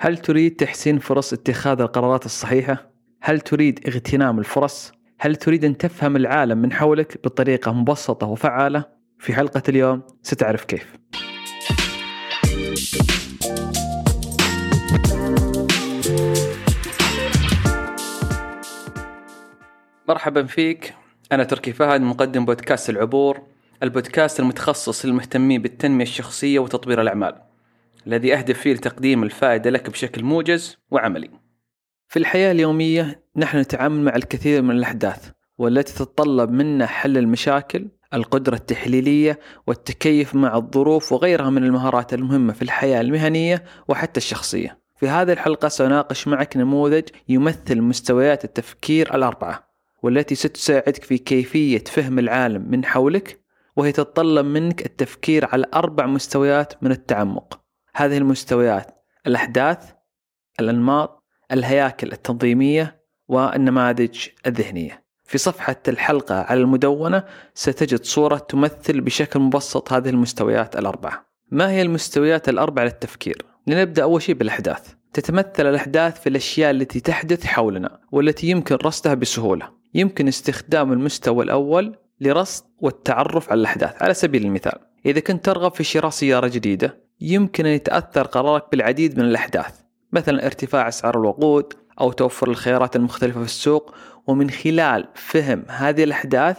هل تريد تحسين فرص اتخاذ القرارات الصحيحة؟ هل تريد اغتنام الفرص؟ هل تريد أن تفهم العالم من حولك بطريقة مبسطة وفعالة؟ في حلقة اليوم ستعرف كيف. مرحبا فيك أنا تركي فهد مقدم بودكاست العبور البودكاست المتخصص للمهتمين بالتنمية الشخصية وتطوير الأعمال الذي أهدف فيه لتقديم الفائدة لك بشكل موجز وعملي. في الحياة اليومية نحن نتعامل مع الكثير من الأحداث والتي تتطلب منا حل المشاكل القدرة التحليلية والتكيف مع الظروف وغيرها من المهارات المهمة في الحياة المهنية وحتى الشخصية. في هذه الحلقة سأناقش معك نموذج يمثل مستويات التفكير الأربعة والتي ستساعدك في كيفية فهم العالم من حولك وهي تتطلب منك التفكير على أربع مستويات من التعمق. هذه المستويات الأحداث الأنماط الهياكل التنظيمية والنماذج الذهنية. في صفحة الحلقة على المدونة ستجد صورة تمثل بشكل مبسط هذه المستويات الأربعة. ما هي المستويات الأربعة للتفكير؟ لنبدأ أول شيء بالأحداث. تتمثل الأحداث في الأشياء التي تحدث حولنا والتي يمكن رصدها بسهولة. يمكن استخدام المستوى الأول لرصد والتعرف على الأحداث. على سبيل المثال إذا كنت ترغب في شراء سيارة جديدة يمكن أن يتأثر قرارك بالعديد من الأحداث مثلا ارتفاع أسعار الوقود أو توفر الخيارات المختلفة في السوق ومن خلال فهم هذه الأحداث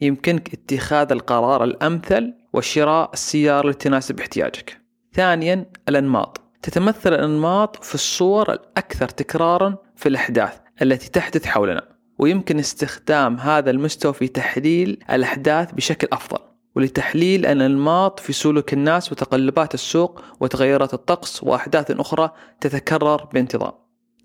يمكنك اتخاذ القرار الأمثل وشراء السيارة التي تناسب احتياجك. ثانيا الأنماط. تتمثل الأنماط في الصور الأكثر تكرارا في الأحداث التي تحدث حولنا ويمكن استخدام هذا المستوى في تحليل الأحداث بشكل أفضل. ولتحليل الأنماط في سلوك الناس وتقلبات السوق وتغيرات الطقس وأحداث أخرى تتكرر بانتظام.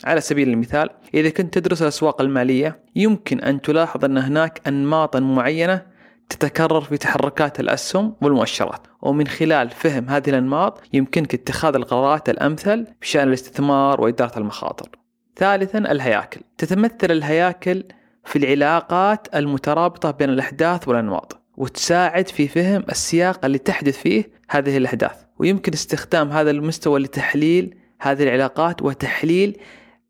على سبيل المثال إذا كنت تدرس الأسواق المالية يمكن أن تلاحظ أن هناك أنماطا معينة تتكرر في تحركات الأسهم والمؤشرات. ومن خلال فهم هذه الأنماط يمكنك اتخاذ القرارات الأمثل بشأن الاستثمار وإدارة المخاطر. ثالثا الهياكل. تتمثل الهياكل في العلاقات المترابطة بين الأحداث والأنماط. وتساعد في فهم السياق اللي تحدث فيه هذه الأحداث. ويمكن استخدام هذا المستوى لتحليل هذه العلاقات وتحليل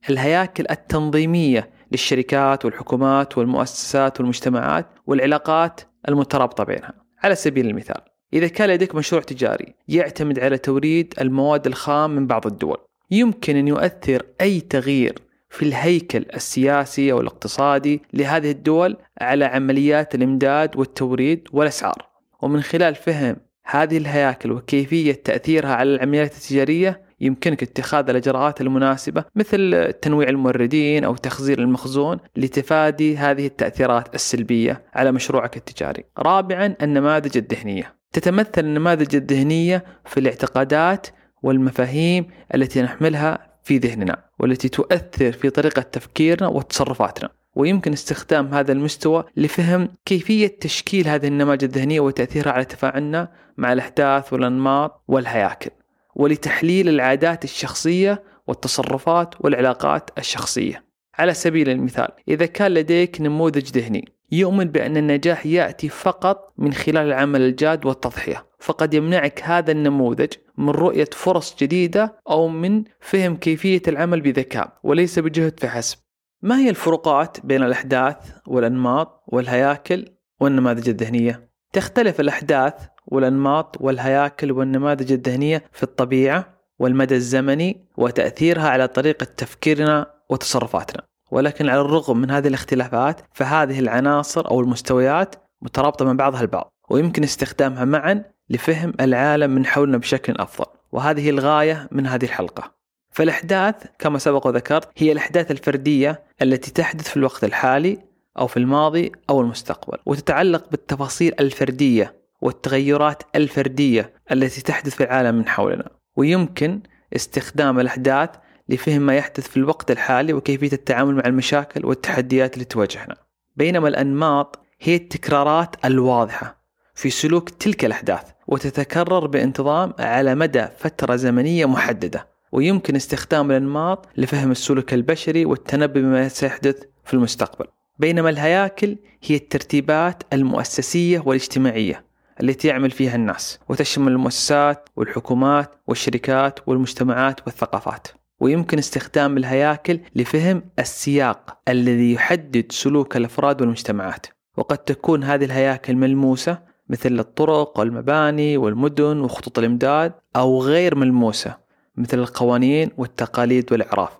الهياكل التنظيمية للشركات والحكومات والمؤسسات والمجتمعات والعلاقات المترابطة بينها. على سبيل المثال إذا كان لديك مشروع تجاري يعتمد على توريد المواد الخام من بعض الدول يمكن أن يؤثر أي تغيير في الهيكل السياسي أو الاقتصادي لهذه الدول على عمليات الإمداد والتوريد والأسعار ومن خلال فهم هذه الهياكل وكيفية تأثيرها على العمليات التجارية يمكنك اتخاذ الإجراءات المناسبة مثل تنويع الموردين أو تخزين المخزون لتفادي هذه التأثيرات السلبية على مشروعك التجاري. رابعا النماذج الذهنية. تتمثل النماذج الذهنية في الاعتقادات والمفاهيم التي نحملها في ذهننا والتي تؤثر في طريقة تفكيرنا وتصرفاتنا. ويمكن استخدام هذا المستوى لفهم كيفية تشكيل هذه النماذج الذهنية وتأثيرها على تفاعلنا مع الأحداث والأنماط والهياكل ولتحليل العادات الشخصية والتصرفات والعلاقات الشخصية. على سبيل المثال إذا كان لديك نموذج ذهني يؤمن بأن النجاح يأتي فقط من خلال العمل الجاد والتضحية. فقد يمنعك هذا النموذج من رؤية فرص جديدة أو من فهم كيفية العمل بذكاء وليس بجهد فحسب ما هي الفروقات بين الأحداث والأنماط والهياكل والنماذج الذهنية؟ تختلف الأحداث والأنماط والهياكل والنماذج الذهنية في الطبيعة والمدى الزمني وتأثيرها على طريقة تفكيرنا وتصرفاتنا. ولكن على الرغم من هذه الاختلافات فهذه العناصر أو المستويات مترابطة مع بعضها البعض ويمكن استخدامها معا لفهم العالم من حولنا بشكل أفضل. وهذه الغاية من هذه الحلقة. فالأحداث كما سبق وذكرت هي الأحداث الفردية التي تحدث في الوقت الحالي أو في الماضي أو المستقبل وتتعلق بالتفاصيل الفردية والتغيرات الفردية التي تحدث في العالم من حولنا. ويمكن استخدام الأحداث لفهم ما يحدث في الوقت الحالي وكيفية التعامل مع المشاكل والتحديات اللي تواجهنا. بينما الأنماط هي التكرارات الواضحة في سلوك تلك الأحداث وتتكرر بانتظام على مدى فترة زمنية محددة. ويمكن استخدام الأنماط لفهم السلوك البشري والتنبؤ بما سيحدث في المستقبل. بينما الهياكل هي الترتيبات المؤسسية والاجتماعية التي يعمل فيها الناس وتشمل المؤسسات والحكومات والشركات والمجتمعات والثقافات. ويمكن استخدام الهياكل لفهم السياق الذي يحدد سلوك الأفراد والمجتمعات. وقد تكون هذه الهياكل ملموسة مثل الطرق والمباني والمدن وخطوط الإمداد أو غير ملموسة مثل القوانين والتقاليد والإعراف.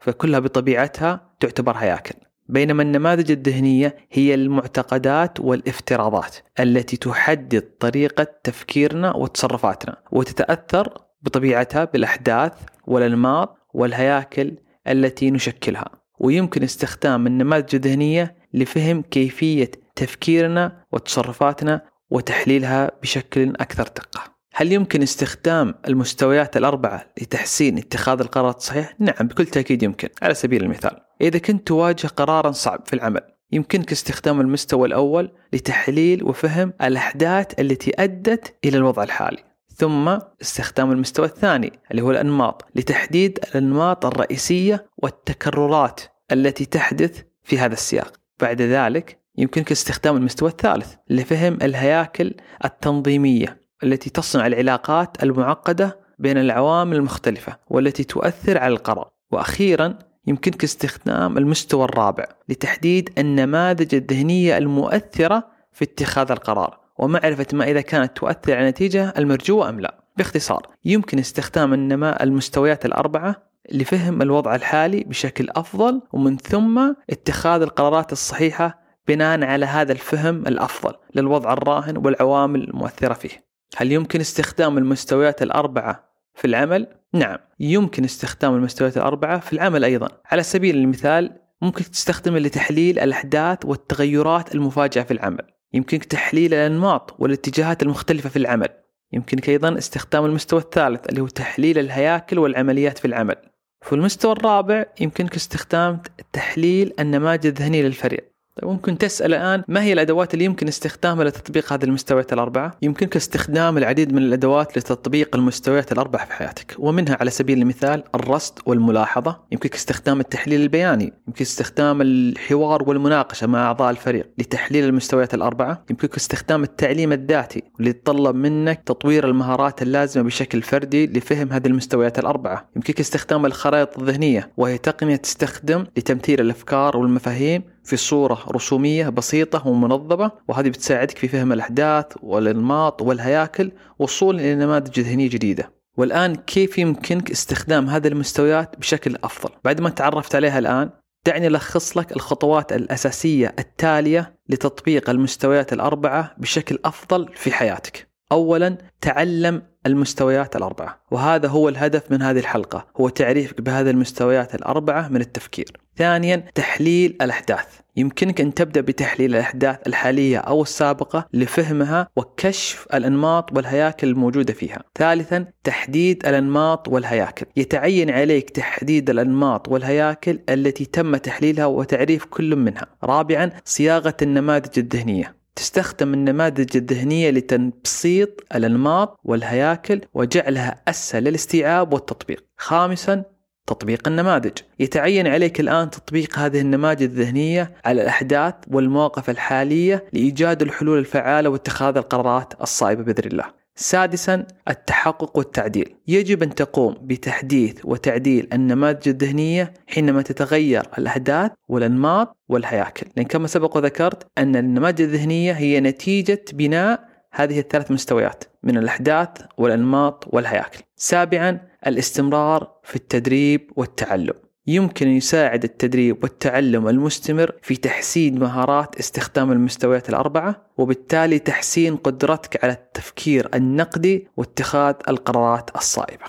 فكلها بطبيعتها تعتبر هياكل. بينما النماذج الذهنية هي المعتقدات والافتراضات التي تحدد طريقة تفكيرنا وتصرفاتنا وتتأثر بطبيعتها بالأحداث والأنماط والهياكل التي نشكلها. ويمكن استخدام النماذج الذهنية لفهم كيفية تفكيرنا وتصرفاتنا وتحليلها بشكل أكثر دقة. هل يمكن استخدام المستويات الأربعة لتحسين اتخاذ القرارات الصحيح؟ نعم بكل تأكيد يمكن على سبيل المثال. إذا كنت تواجه قرارا صعب في العمل يمكنك استخدام المستوى الأول لتحليل وفهم الأحداث التي أدت إلى الوضع الحالي. ثم استخدام المستوى الثاني اللي هو الأنماط لتحديد الأنماط الرئيسية والتكررات التي تحدث في هذا السياق. بعد ذلك يمكنك استخدام المستوى الثالث لفهم الهياكل التنظيمية التي تصنع العلاقات المعقدة بين العوامل المختلفة والتي تؤثر على القرار. وأخيرا يمكنك استخدام المستوى الرابع لتحديد النماذج الذهنية المؤثرة في اتخاذ القرار. ومعرفة ما إذا كانت تؤثر على النتيجة المرجوة أم لا. باختصار يمكن استخدام النماء المستويات الأربعة لفهم الوضع الحالي بشكل أفضل ومن ثم اتخاذ القرارات الصحيحة بناء على هذا الفهم الأفضل للوضع الراهن والعوامل المؤثرة فيه. هل يمكن استخدام المستويات الأربعة في العمل؟ نعم يمكن استخدام المستويات الأربعة في العمل أيضا. على سبيل المثال ممكن تستخدمه لتحليل الأحداث والتغيرات المفاجئة في العمل. يمكنك تحليل الأنماط والاتجاهات المختلفة في العمل. يمكنك أيضا استخدام المستوى الثالث اللي هو تحليل الهياكل والعمليات في العمل. في المستوى الرابع يمكنك استخدام تحليل النماذج الذهنية للفريق. طيب ممكن تسأل الآن ما هي الأدوات اللي يمكن استخدامها لتطبيق هذه المستويات الأربعة؟ يمكنك استخدام العديد من الأدوات لتطبيق المستويات الأربعة في حياتك ومنها على سبيل المثال الرصد والملاحظة يمكنك استخدام التحليل البياني يمكن استخدام الحوار والمناقشة مع أعضاء الفريق لتحليل المستويات الأربعة يمكنك استخدام التعليم الذاتي واللي يتطلب منك تطوير المهارات اللازمة بشكل فردي لفهم هذه المستويات الأربعة يمكنك استخدام الخرائط الذهنية وهي تقنية تستخدم لتمثيل الأفكار والمفاهيم في صورة رسومية بسيطة ومنظمة وهذه بتساعدك في فهم الأحداث والأنماط والهياكل والوصول إلى نماذج ذهنية جديدة. والآن كيف يمكنك استخدام هذه المستويات بشكل أفضل؟ بعد ما تعرفت عليها الآن دعني ألخص لك الخطوات الأساسية التالية لتطبيق المستويات الأربعة بشكل أفضل في حياتك. أولا تعلم المستويات الأربعة وهذا هو الهدف من هذه الحلقة هو تعريفك بهذه المستويات الأربعة من التفكير. ثانيا تحليل الأحداث. يمكنك أن تبدأ بتحليل الأحداث الحالية أو السابقة لفهمها وكشف الأنماط والهياكل الموجودة فيها. ثالثا تحديد الأنماط والهياكل. يتعين عليك تحديد الأنماط والهياكل التي تم تحليلها وتعريف كل منها. رابعا صياغة النماذج الذهنية. تستخدم النماذج الذهنية لتبسيط الأنماط والهياكل وجعلها أسهل للاستيعاب والتطبيق. خامسا تطبيق النماذج. يتعين عليك الآن تطبيق هذه النماذج الذهنية على الأحداث والمواقف الحالية لإيجاد الحلول الفعالة واتخاذ القرارات الصائبة بإذن الله. سادسا التحقق والتعديل. يجب أن تقوم بتحديث وتعديل النماذج الذهنية حينما تتغير الأحداث والأنماط والهياكل. لأن كما سبق وذكرت أن النماذج الذهنية هي نتيجة بناء هذه الثلاث مستويات من الأحداث والأنماط والهياكل. سابعا الاستمرار في التدريب والتعلم يمكن أن يساعد التدريب والتعلم المستمر في تحسين مهارات استخدام المستويات الأربعة وبالتالي تحسين قدرتك على التفكير النقدي واتخاذ القرارات الصائبة.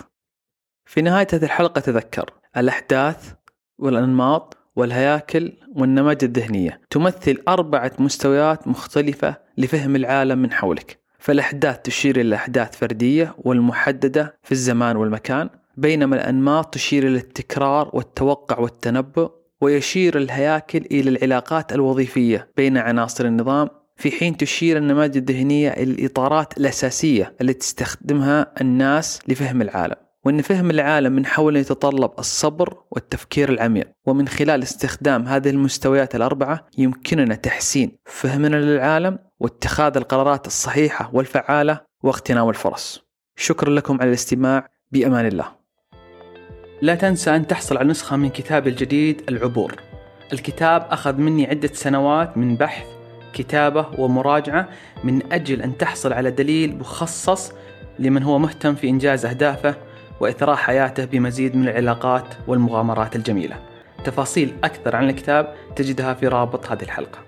في نهاية هذه الحلقة تذكر الأحداث والأنماط والهياكل والنماذج الذهنية تمثل أربعة مستويات مختلفة لفهم العالم من حولك فالأحداث تشير إلى أحداث فردية والمحددة في الزمان والمكان بينما الأنماط تشير إلى التكرار والتوقع والتنبؤ ويشير الهياكل إلى العلاقات الوظيفية بين عناصر النظام في حين تشير النماذج الذهنية إلى الإطارات الأساسية التي تستخدمها الناس لفهم العالم. وأن فهم العالم من حولنا يتطلب الصبر والتفكير العميق. ومن خلال استخدام هذه المستويات الأربعة يمكننا تحسين فهمنا للعالم واتخاذ القرارات الصحيحة والفعالة واغتنام الفرص. شكرا لكم على الاستماع. بأمان الله. لا تنسى أن تحصل على نسخة من كتابي الجديد العبور. الكتاب أخذ مني عدة سنوات من بحث كتابة ومراجعة من أجل أن تحصل على دليل مخصص لمن هو مهتم في إنجاز أهدافه وإثراء حياته بمزيد من العلاقات والمغامرات الجميلة. تفاصيل أكثر عن الكتاب تجدها في رابط هذه الحلقة.